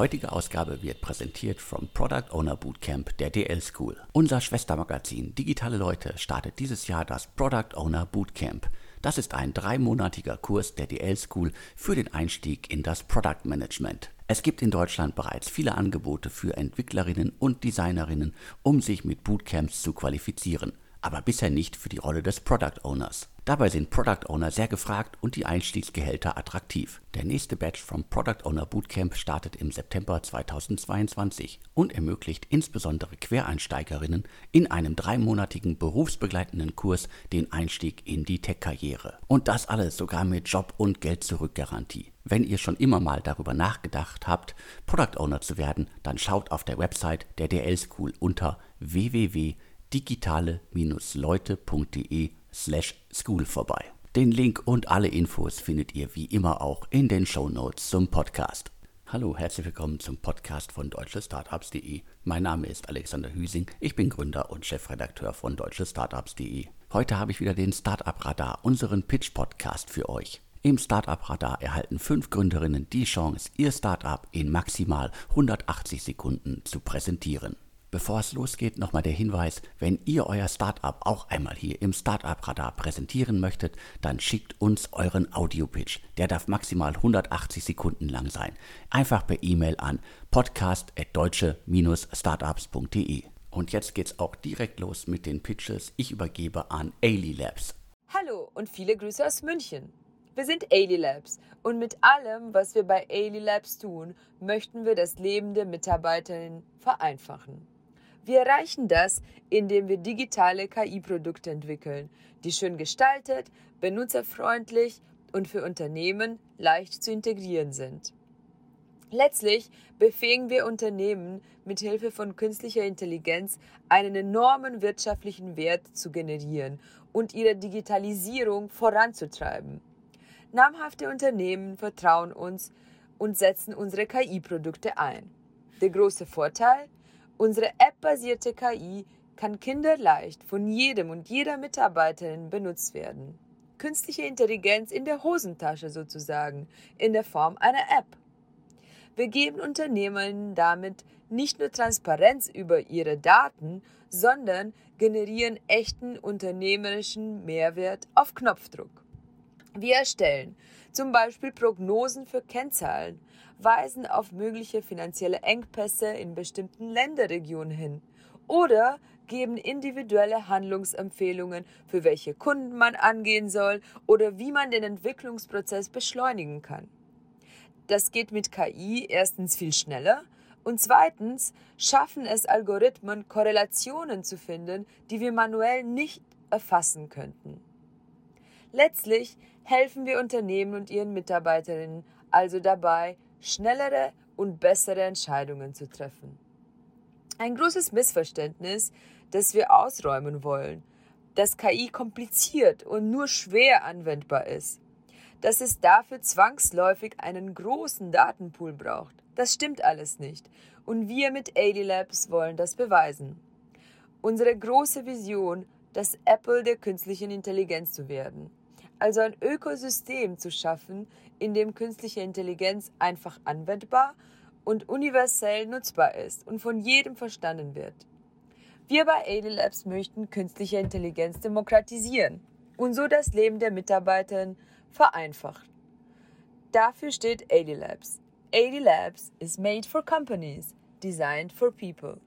heutige Ausgabe wird präsentiert vom Product Owner Bootcamp der DL School. Unser Schwestermagazin Digitale Leute startet dieses Jahr das Product Owner Bootcamp. Das ist ein dreimonatiger Kurs der DL School für den Einstieg in das Product Management. Es gibt in Deutschland bereits viele Angebote für Entwicklerinnen und Designerinnen, um sich mit Bootcamps zu qualifizieren aber bisher nicht für die Rolle des Product Owners. Dabei sind Product Owner sehr gefragt und die Einstiegsgehälter attraktiv. Der nächste Batch vom Product Owner Bootcamp startet im September 2022 und ermöglicht insbesondere Quereinsteigerinnen in einem dreimonatigen berufsbegleitenden Kurs den Einstieg in die Tech-Karriere. Und das alles sogar mit Job- und Geld-Zurück-Garantie. Wenn ihr schon immer mal darüber nachgedacht habt, Product Owner zu werden, dann schaut auf der Website der DL School unter www digitale-leute.de slash school vorbei. Den Link und alle Infos findet ihr wie immer auch in den Show Notes zum Podcast. Hallo, herzlich willkommen zum Podcast von deutschestartups.de. Mein Name ist Alexander Hüsing, ich bin Gründer und Chefredakteur von deutschestartups.de. Heute habe ich wieder den Startup Radar, unseren Pitch-Podcast für euch. Im Startup Radar erhalten fünf Gründerinnen die Chance, ihr Startup in maximal 180 Sekunden zu präsentieren. Bevor es losgeht, nochmal der Hinweis, wenn ihr euer Startup auch einmal hier im Startup Radar präsentieren möchtet, dann schickt uns euren Audio-Pitch. Der darf maximal 180 Sekunden lang sein. Einfach per E-Mail an podcast.deutsche-startups.de. Und jetzt geht's auch direkt los mit den Pitches. Ich übergebe an Ailey Labs. Hallo und viele Grüße aus München. Wir sind Ailey Labs und mit allem, was wir bei Ailey Labs tun, möchten wir das Leben der Mitarbeiterinnen vereinfachen. Wir erreichen das, indem wir digitale KI-Produkte entwickeln, die schön gestaltet, benutzerfreundlich und für Unternehmen leicht zu integrieren sind. Letztlich befähigen wir Unternehmen mit Hilfe von künstlicher Intelligenz einen enormen wirtschaftlichen Wert zu generieren und ihre Digitalisierung voranzutreiben. Namhafte Unternehmen vertrauen uns und setzen unsere KI-Produkte ein. Der große Vorteil, Unsere App-basierte KI kann kinderleicht von jedem und jeder Mitarbeiterin benutzt werden. Künstliche Intelligenz in der Hosentasche sozusagen, in der Form einer App. Wir geben Unternehmen damit nicht nur Transparenz über ihre Daten, sondern generieren echten unternehmerischen Mehrwert auf Knopfdruck. Wir erstellen zum Beispiel Prognosen für Kennzahlen, weisen auf mögliche finanzielle Engpässe in bestimmten Länderregionen hin oder geben individuelle Handlungsempfehlungen, für welche Kunden man angehen soll oder wie man den Entwicklungsprozess beschleunigen kann. Das geht mit KI erstens viel schneller und zweitens schaffen es Algorithmen, Korrelationen zu finden, die wir manuell nicht erfassen könnten. Letztlich helfen wir Unternehmen und ihren Mitarbeiterinnen also dabei, schnellere und bessere Entscheidungen zu treffen. Ein großes Missverständnis, das wir ausräumen wollen, dass KI kompliziert und nur schwer anwendbar ist, dass es dafür zwangsläufig einen großen Datenpool braucht. Das stimmt alles nicht und wir mit AD Labs wollen das beweisen. Unsere große Vision, das Apple der künstlichen Intelligenz zu werden also ein Ökosystem zu schaffen, in dem künstliche Intelligenz einfach anwendbar und universell nutzbar ist und von jedem verstanden wird. Wir bei AD Labs möchten künstliche Intelligenz demokratisieren und so das Leben der Mitarbeiter vereinfachen. Dafür steht AD Labs. AD Labs is made for companies, designed for people.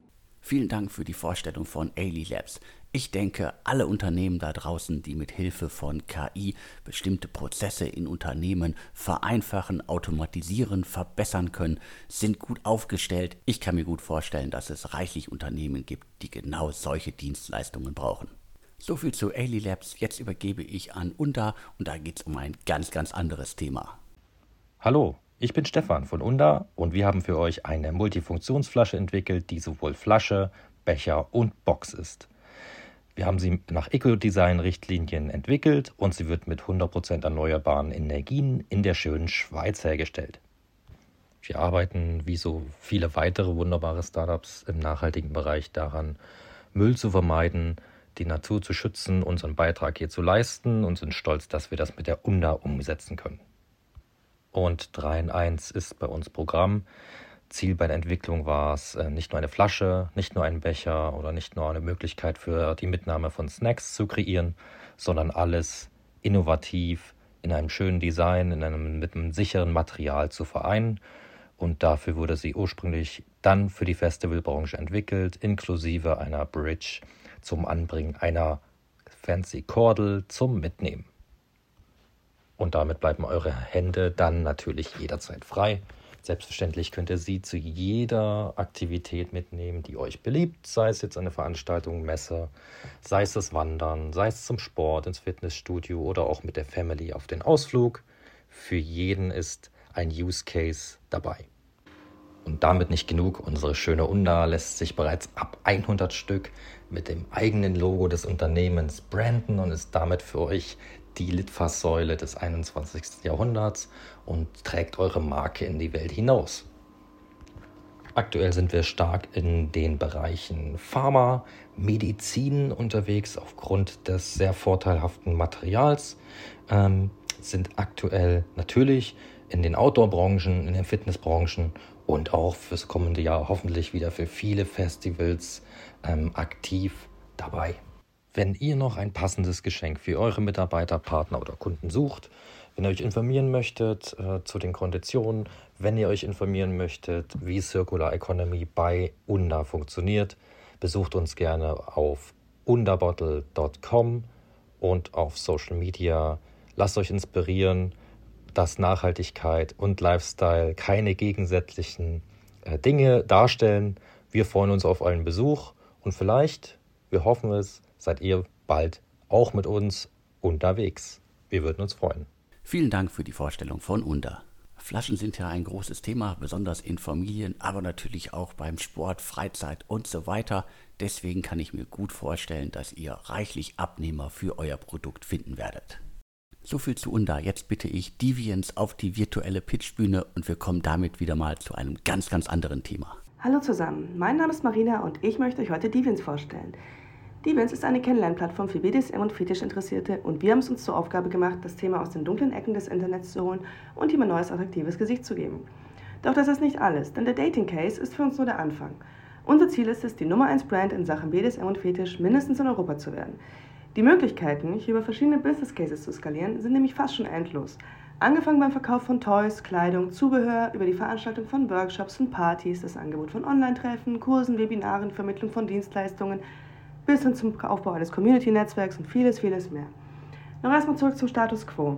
Vielen Dank für die Vorstellung von Ailey Labs. Ich denke, alle Unternehmen da draußen, die mit Hilfe von KI bestimmte Prozesse in Unternehmen vereinfachen, automatisieren, verbessern können, sind gut aufgestellt. Ich kann mir gut vorstellen, dass es reichlich Unternehmen gibt, die genau solche Dienstleistungen brauchen. So viel zu Ailey Labs. Jetzt übergebe ich an Unda und da geht es um ein ganz, ganz anderes Thema. Hallo, ich bin Stefan von Unda und wir haben für euch eine Multifunktionsflasche entwickelt, die sowohl Flasche, Becher und Box ist. Wir haben sie nach Ecodesign-Richtlinien entwickelt und sie wird mit 100% erneuerbaren Energien in der schönen Schweiz hergestellt. Wir arbeiten wie so viele weitere wunderbare Startups im nachhaltigen Bereich daran, Müll zu vermeiden, die Natur zu schützen, unseren Beitrag hier zu leisten und sind stolz, dass wir das mit der UNDA umsetzen können und 3 in 1 ist bei uns Programm. Ziel bei der Entwicklung war es, äh, nicht nur eine Flasche, nicht nur ein Becher oder nicht nur eine Möglichkeit für die Mitnahme von Snacks zu kreieren, sondern alles innovativ in einem schönen Design, in einem, mit einem sicheren Material zu vereinen. Und dafür wurde sie ursprünglich dann für die Festivalbranche entwickelt, inklusive einer Bridge zum Anbringen einer fancy Kordel zum Mitnehmen. Und damit bleiben eure Hände dann natürlich jederzeit frei. Selbstverständlich könnt ihr sie zu jeder Aktivität mitnehmen, die euch beliebt, sei es jetzt eine Veranstaltung, Messe, sei es das Wandern, sei es zum Sport, ins Fitnessstudio oder auch mit der Family auf den Ausflug. Für jeden ist ein Use Case dabei. Und damit nicht genug, unsere schöne Unda lässt sich bereits ab 100 Stück mit dem eigenen Logo des Unternehmens branden und ist damit für euch die Litfaßsäule des 21. Jahrhunderts und trägt eure Marke in die Welt hinaus. Aktuell sind wir stark in den Bereichen Pharma, Medizin unterwegs aufgrund des sehr vorteilhaften Materials, ähm, sind aktuell natürlich in den Outdoor-Branchen, in den Fitnessbranchen und auch fürs kommende Jahr hoffentlich wieder für viele Festivals ähm, aktiv dabei. Wenn ihr noch ein passendes Geschenk für eure Mitarbeiter, Partner oder Kunden sucht, wenn ihr euch informieren möchtet äh, zu den Konditionen, wenn ihr euch informieren möchtet, wie Circular Economy bei UNDA funktioniert, besucht uns gerne auf undabottle.com und auf Social Media. Lasst euch inspirieren, dass Nachhaltigkeit und Lifestyle keine gegensätzlichen äh, Dinge darstellen. Wir freuen uns auf euren Besuch und vielleicht, wir hoffen es, seid ihr bald auch mit uns unterwegs. Wir würden uns freuen. Vielen Dank für die Vorstellung von Unda. Flaschen sind ja ein großes Thema, besonders in Familien, aber natürlich auch beim Sport, Freizeit und so weiter. Deswegen kann ich mir gut vorstellen, dass ihr reichlich Abnehmer für euer Produkt finden werdet. So viel zu Unda. Jetzt bitte ich Deviants auf die virtuelle Pitchbühne und wir kommen damit wieder mal zu einem ganz, ganz anderen Thema. Hallo zusammen, mein Name ist Marina und ich möchte euch heute Deviants vorstellen. Deviants ist eine Kennenlernplattform für BDSM und Fetischinteressierte und wir haben es uns zur Aufgabe gemacht, das Thema aus den dunklen Ecken des Internets zu holen und ihm ein neues, attraktives Gesicht zu geben. Doch das ist nicht alles, denn der Dating Case ist für uns nur der Anfang. Unser Ziel ist es, die Nummer 1 Brand in Sachen BDSM und Fetisch mindestens in Europa zu werden. Die Möglichkeiten, hier über verschiedene Business Cases zu skalieren, sind nämlich fast schon endlos. Angefangen beim Verkauf von Toys, Kleidung, Zubehör, über die Veranstaltung von Workshops und Partys, das Angebot von Online-Treffen, Kursen, Webinaren, Vermittlung von Dienstleistungen, bis hin zum Aufbau eines Community-Netzwerks und vieles, vieles mehr. Noch erstmal zurück zum Status Quo.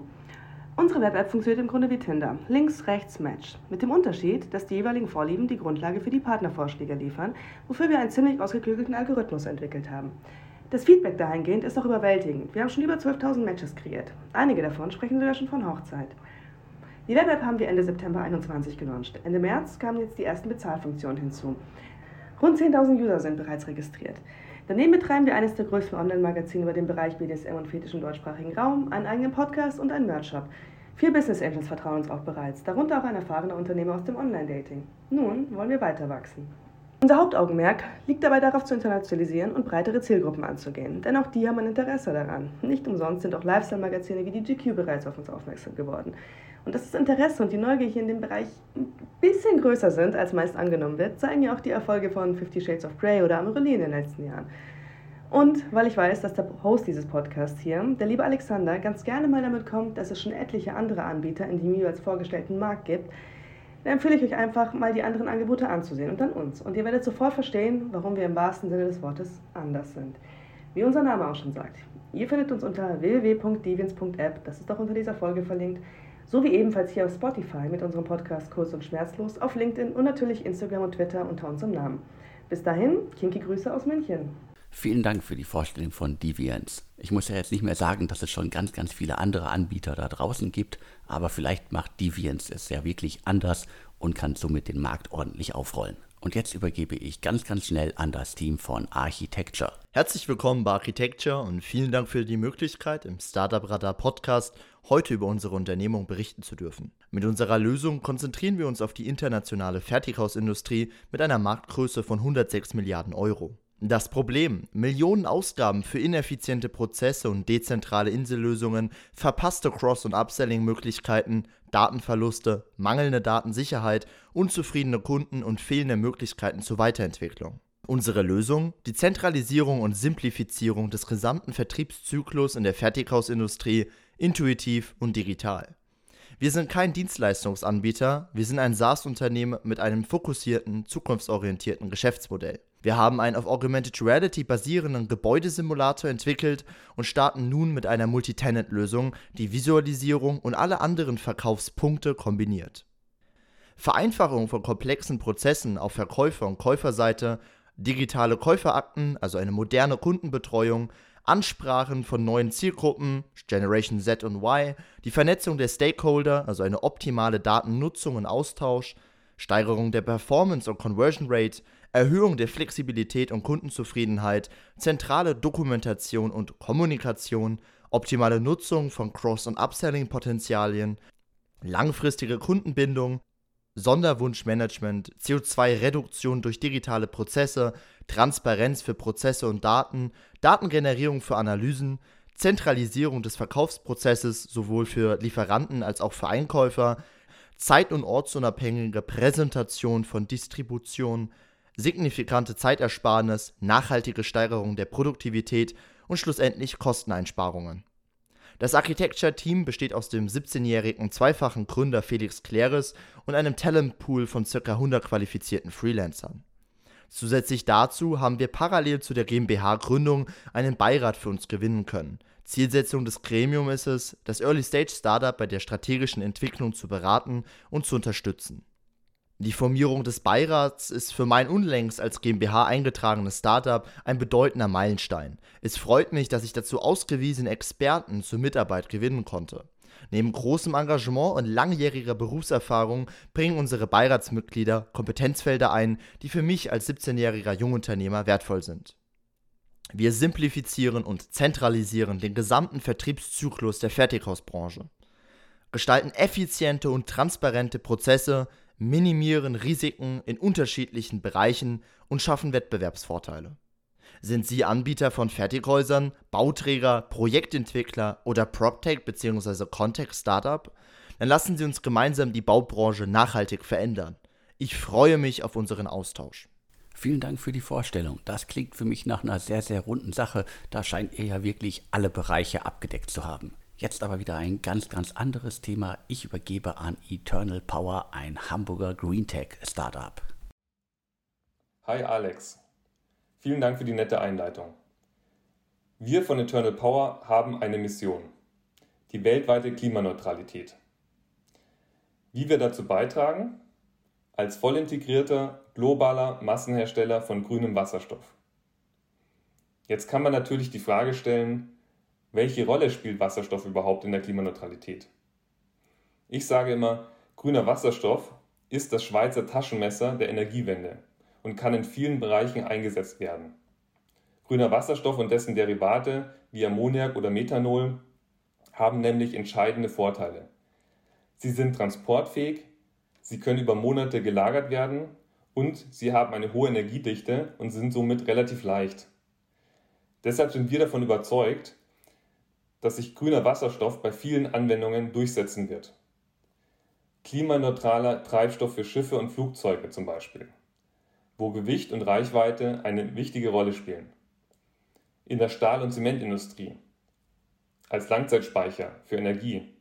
Unsere Web-App funktioniert im Grunde wie Tinder. Links, rechts, Match. Mit dem Unterschied, dass die jeweiligen Vorlieben die Grundlage für die Partnervorschläge liefern, wofür wir einen ziemlich ausgeklügelten Algorithmus entwickelt haben. Das Feedback dahingehend ist auch überwältigend. Wir haben schon über 12.000 Matches kreiert. Einige davon sprechen sogar schon von Hochzeit. Die Web-App haben wir Ende September 2021 gelauncht. Ende März kamen jetzt die ersten Bezahlfunktionen hinzu. Rund 10.000 User sind bereits registriert. Daneben betreiben wir eines der größten Online-Magazine über den Bereich BDSM und Fetisch im deutschsprachigen Raum, einen eigenen Podcast und einen Merch-Shop. Vier Business Angels vertrauen uns auch bereits, darunter auch ein erfahrener Unternehmer aus dem Online-Dating. Nun wollen wir weiter wachsen. Unser Hauptaugenmerk liegt dabei darauf zu internationalisieren und breitere Zielgruppen anzugehen, denn auch die haben ein Interesse daran. Nicht umsonst sind auch Lifestyle-Magazine wie die GQ bereits auf uns aufmerksam geworden. Und dass das Interesse und die Neugier hier in dem Bereich ein bisschen größer sind, als meist angenommen wird, zeigen ja auch die Erfolge von Fifty Shades of Grey oder Amorelie in den letzten Jahren. Und weil ich weiß, dass der Host dieses Podcasts hier, der liebe Alexander, ganz gerne mal damit kommt, dass es schon etliche andere Anbieter in dem jeweils vorgestellten Markt gibt, dann empfehle ich euch einfach mal die anderen Angebote anzusehen und dann uns. Und ihr werdet sofort verstehen, warum wir im wahrsten Sinne des Wortes anders sind. Wie unser Name auch schon sagt. Ihr findet uns unter www.deviants.app, das ist auch unter dieser Folge verlinkt, sowie ebenfalls hier auf Spotify mit unserem Podcast Kurs und Schmerzlos, auf LinkedIn und natürlich Instagram und Twitter unter unserem Namen. Bis dahin, kinky Grüße aus München. Vielen Dank für die Vorstellung von Deviants. Ich muss ja jetzt nicht mehr sagen, dass es schon ganz, ganz viele andere Anbieter da draußen gibt, aber vielleicht macht Deviants es ja wirklich anders und kann somit den Markt ordentlich aufrollen. Und jetzt übergebe ich ganz, ganz schnell an das Team von Architecture. Herzlich willkommen bei Architecture und vielen Dank für die Möglichkeit, im Startup Radar Podcast heute über unsere Unternehmung berichten zu dürfen. Mit unserer Lösung konzentrieren wir uns auf die internationale Fertighausindustrie mit einer Marktgröße von 106 Milliarden Euro. Das Problem, Millionen Ausgaben für ineffiziente Prozesse und dezentrale Insellösungen, verpasste Cross- und Upselling-Möglichkeiten, Datenverluste, mangelnde Datensicherheit, unzufriedene Kunden und fehlende Möglichkeiten zur Weiterentwicklung. Unsere Lösung? Die Zentralisierung und Simplifizierung des gesamten Vertriebszyklus in der Fertighausindustrie, intuitiv und digital. Wir sind kein Dienstleistungsanbieter, wir sind ein SaaS-Unternehmen mit einem fokussierten, zukunftsorientierten Geschäftsmodell. Wir haben einen auf Augmented Reality basierenden Gebäudesimulator entwickelt und starten nun mit einer Multitenant-Lösung, die Visualisierung und alle anderen Verkaufspunkte kombiniert. Vereinfachung von komplexen Prozessen auf Verkäufer- und Käuferseite, digitale Käuferakten, also eine moderne Kundenbetreuung, Ansprachen von neuen Zielgruppen, Generation Z und Y, die Vernetzung der Stakeholder, also eine optimale Datennutzung und Austausch, Steigerung der Performance und Conversion Rate, Erhöhung der Flexibilität und Kundenzufriedenheit, zentrale Dokumentation und Kommunikation, optimale Nutzung von Cross- und Upselling-Potenzialien, langfristige Kundenbindung, Sonderwunschmanagement, CO2-Reduktion durch digitale Prozesse, Transparenz für Prozesse und Daten, Datengenerierung für Analysen, Zentralisierung des Verkaufsprozesses sowohl für Lieferanten als auch für Einkäufer, zeit- und ortsunabhängige Präsentation von Distribution, signifikante Zeitersparnis, nachhaltige Steigerung der Produktivität und schlussendlich Kosteneinsparungen. Das Architecture-Team besteht aus dem 17-jährigen zweifachen Gründer Felix Kleres und einem Talentpool von ca. 100 qualifizierten Freelancern. Zusätzlich dazu haben wir parallel zu der GmbH-Gründung einen Beirat für uns gewinnen können. Zielsetzung des Gremiums ist es, das Early-Stage-Startup bei der strategischen Entwicklung zu beraten und zu unterstützen. Die Formierung des Beirats ist für mein unlängst als GmbH eingetragenes Startup ein bedeutender Meilenstein. Es freut mich, dass ich dazu ausgewiesene Experten zur Mitarbeit gewinnen konnte. Neben großem Engagement und langjähriger Berufserfahrung bringen unsere Beiratsmitglieder Kompetenzfelder ein, die für mich als 17-jähriger Jungunternehmer wertvoll sind. Wir simplifizieren und zentralisieren den gesamten Vertriebszyklus der Fertighausbranche, gestalten effiziente und transparente Prozesse, minimieren Risiken in unterschiedlichen Bereichen und schaffen Wettbewerbsvorteile. Sind Sie Anbieter von Fertighäusern, Bauträger, Projektentwickler oder PropTech bzw. Context Startup? Dann lassen Sie uns gemeinsam die Baubranche nachhaltig verändern. Ich freue mich auf unseren Austausch. Vielen Dank für die Vorstellung. Das klingt für mich nach einer sehr, sehr runden Sache. Da scheint ihr ja wirklich alle Bereiche abgedeckt zu haben. Jetzt aber wieder ein ganz, ganz anderes Thema. Ich übergebe an Eternal Power, ein Hamburger Greentech Startup. Hi Alex, vielen Dank für die nette Einleitung. Wir von Eternal Power haben eine Mission, die weltweite Klimaneutralität. Wie wir dazu beitragen? Als voll integrierter globaler Massenhersteller von grünem Wasserstoff. Jetzt kann man natürlich die Frage stellen, welche Rolle spielt Wasserstoff überhaupt in der Klimaneutralität? Ich sage immer, grüner Wasserstoff ist das Schweizer Taschenmesser der Energiewende und kann in vielen Bereichen eingesetzt werden. Grüner Wasserstoff und dessen Derivate wie Ammoniak oder Methanol haben nämlich entscheidende Vorteile. Sie sind transportfähig, sie können über Monate gelagert werden und sie haben eine hohe Energiedichte und sind somit relativ leicht. Deshalb sind wir davon überzeugt, dass sich grüner Wasserstoff bei vielen Anwendungen durchsetzen wird. Klimaneutraler Treibstoff für Schiffe und Flugzeuge zum Beispiel, wo Gewicht und Reichweite eine wichtige Rolle spielen. In der Stahl- und Zementindustrie, als Langzeitspeicher für Energie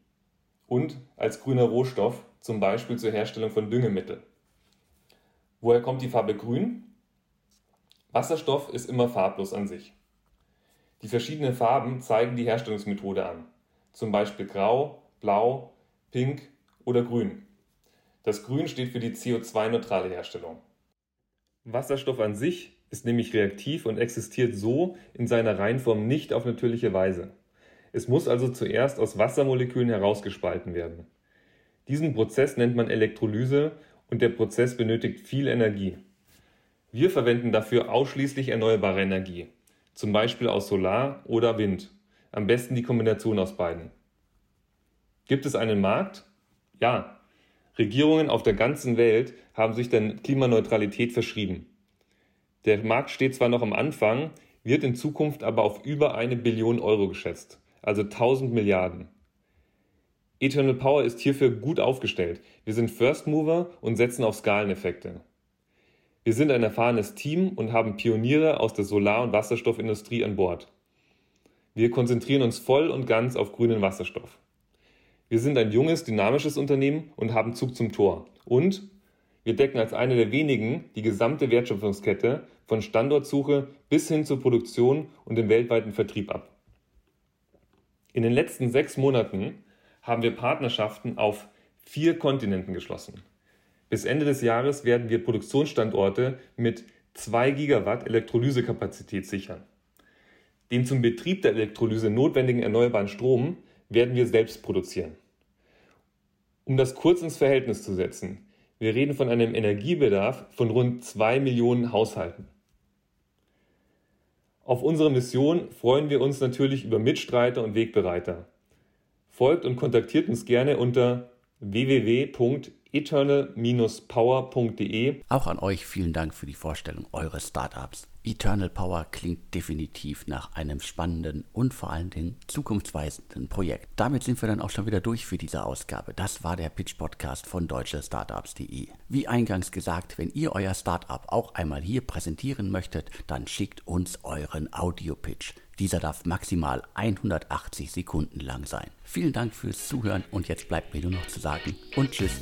und als grüner Rohstoff zum Beispiel zur Herstellung von Düngemittel. Woher kommt die Farbe grün? Wasserstoff ist immer farblos an sich. Die verschiedenen Farben zeigen die Herstellungsmethode an, zum Beispiel Grau, Blau, Pink oder Grün. Das Grün steht für die CO2-neutrale Herstellung. Wasserstoff an sich ist nämlich reaktiv und existiert so in seiner Reinform nicht auf natürliche Weise. Es muss also zuerst aus Wassermolekülen herausgespalten werden. Diesen Prozess nennt man Elektrolyse und der Prozess benötigt viel Energie. Wir verwenden dafür ausschließlich erneuerbare Energie, zum Beispiel aus Solar oder Wind. Am besten die Kombination aus beiden. Gibt es einen Markt? Ja. Regierungen auf der ganzen Welt haben sich der Klimaneutralität verschrieben. Der Markt steht zwar noch am Anfang, wird in Zukunft aber auf über eine Billion Euro geschätzt, also 1000 Milliarden. Eternal Power ist hierfür gut aufgestellt. Wir sind First Mover und setzen auf Skaleneffekte. Wir sind ein erfahrenes Team und haben Pioniere aus der Solar- und Wasserstoffindustrie an Bord. Wir konzentrieren uns voll und ganz auf grünen Wasserstoff. Wir sind ein junges, dynamisches Unternehmen und haben Zug zum Tor. Und wir decken als eine der wenigen die gesamte Wertschöpfungskette von Standortsuche bis hin zur Produktion und dem weltweiten Vertrieb ab. In den letzten sechs Monaten haben wir Partnerschaften auf vier Kontinenten geschlossen. Bis Ende des Jahres werden wir Produktionsstandorte mit 2 Gigawatt Elektrolysekapazität sichern. Den zum Betrieb der Elektrolyse notwendigen erneuerbaren Strom werden wir selbst produzieren. Um das kurz ins Verhältnis zu setzen, wir reden von einem Energiebedarf von rund 2 Millionen Haushalten. Auf unsere Mission freuen wir uns natürlich über Mitstreiter und Wegbereiter. Folgt und kontaktiert uns gerne unter www.eternal-power.de. Auch an euch vielen Dank für die Vorstellung eures Startups. Eternal Power klingt definitiv nach einem spannenden und vor allen Dingen zukunftsweisenden Projekt. Damit sind wir dann auch schon wieder durch für diese Ausgabe. Das war der Pitch Podcast von deutschestartups.de. Wie eingangs gesagt, wenn ihr euer Startup auch einmal hier präsentieren möchtet, dann schickt uns euren Audio-Pitch. Dieser darf maximal 180 Sekunden lang sein. Vielen Dank fürs Zuhören und jetzt bleibt mir nur noch zu sagen und tschüss.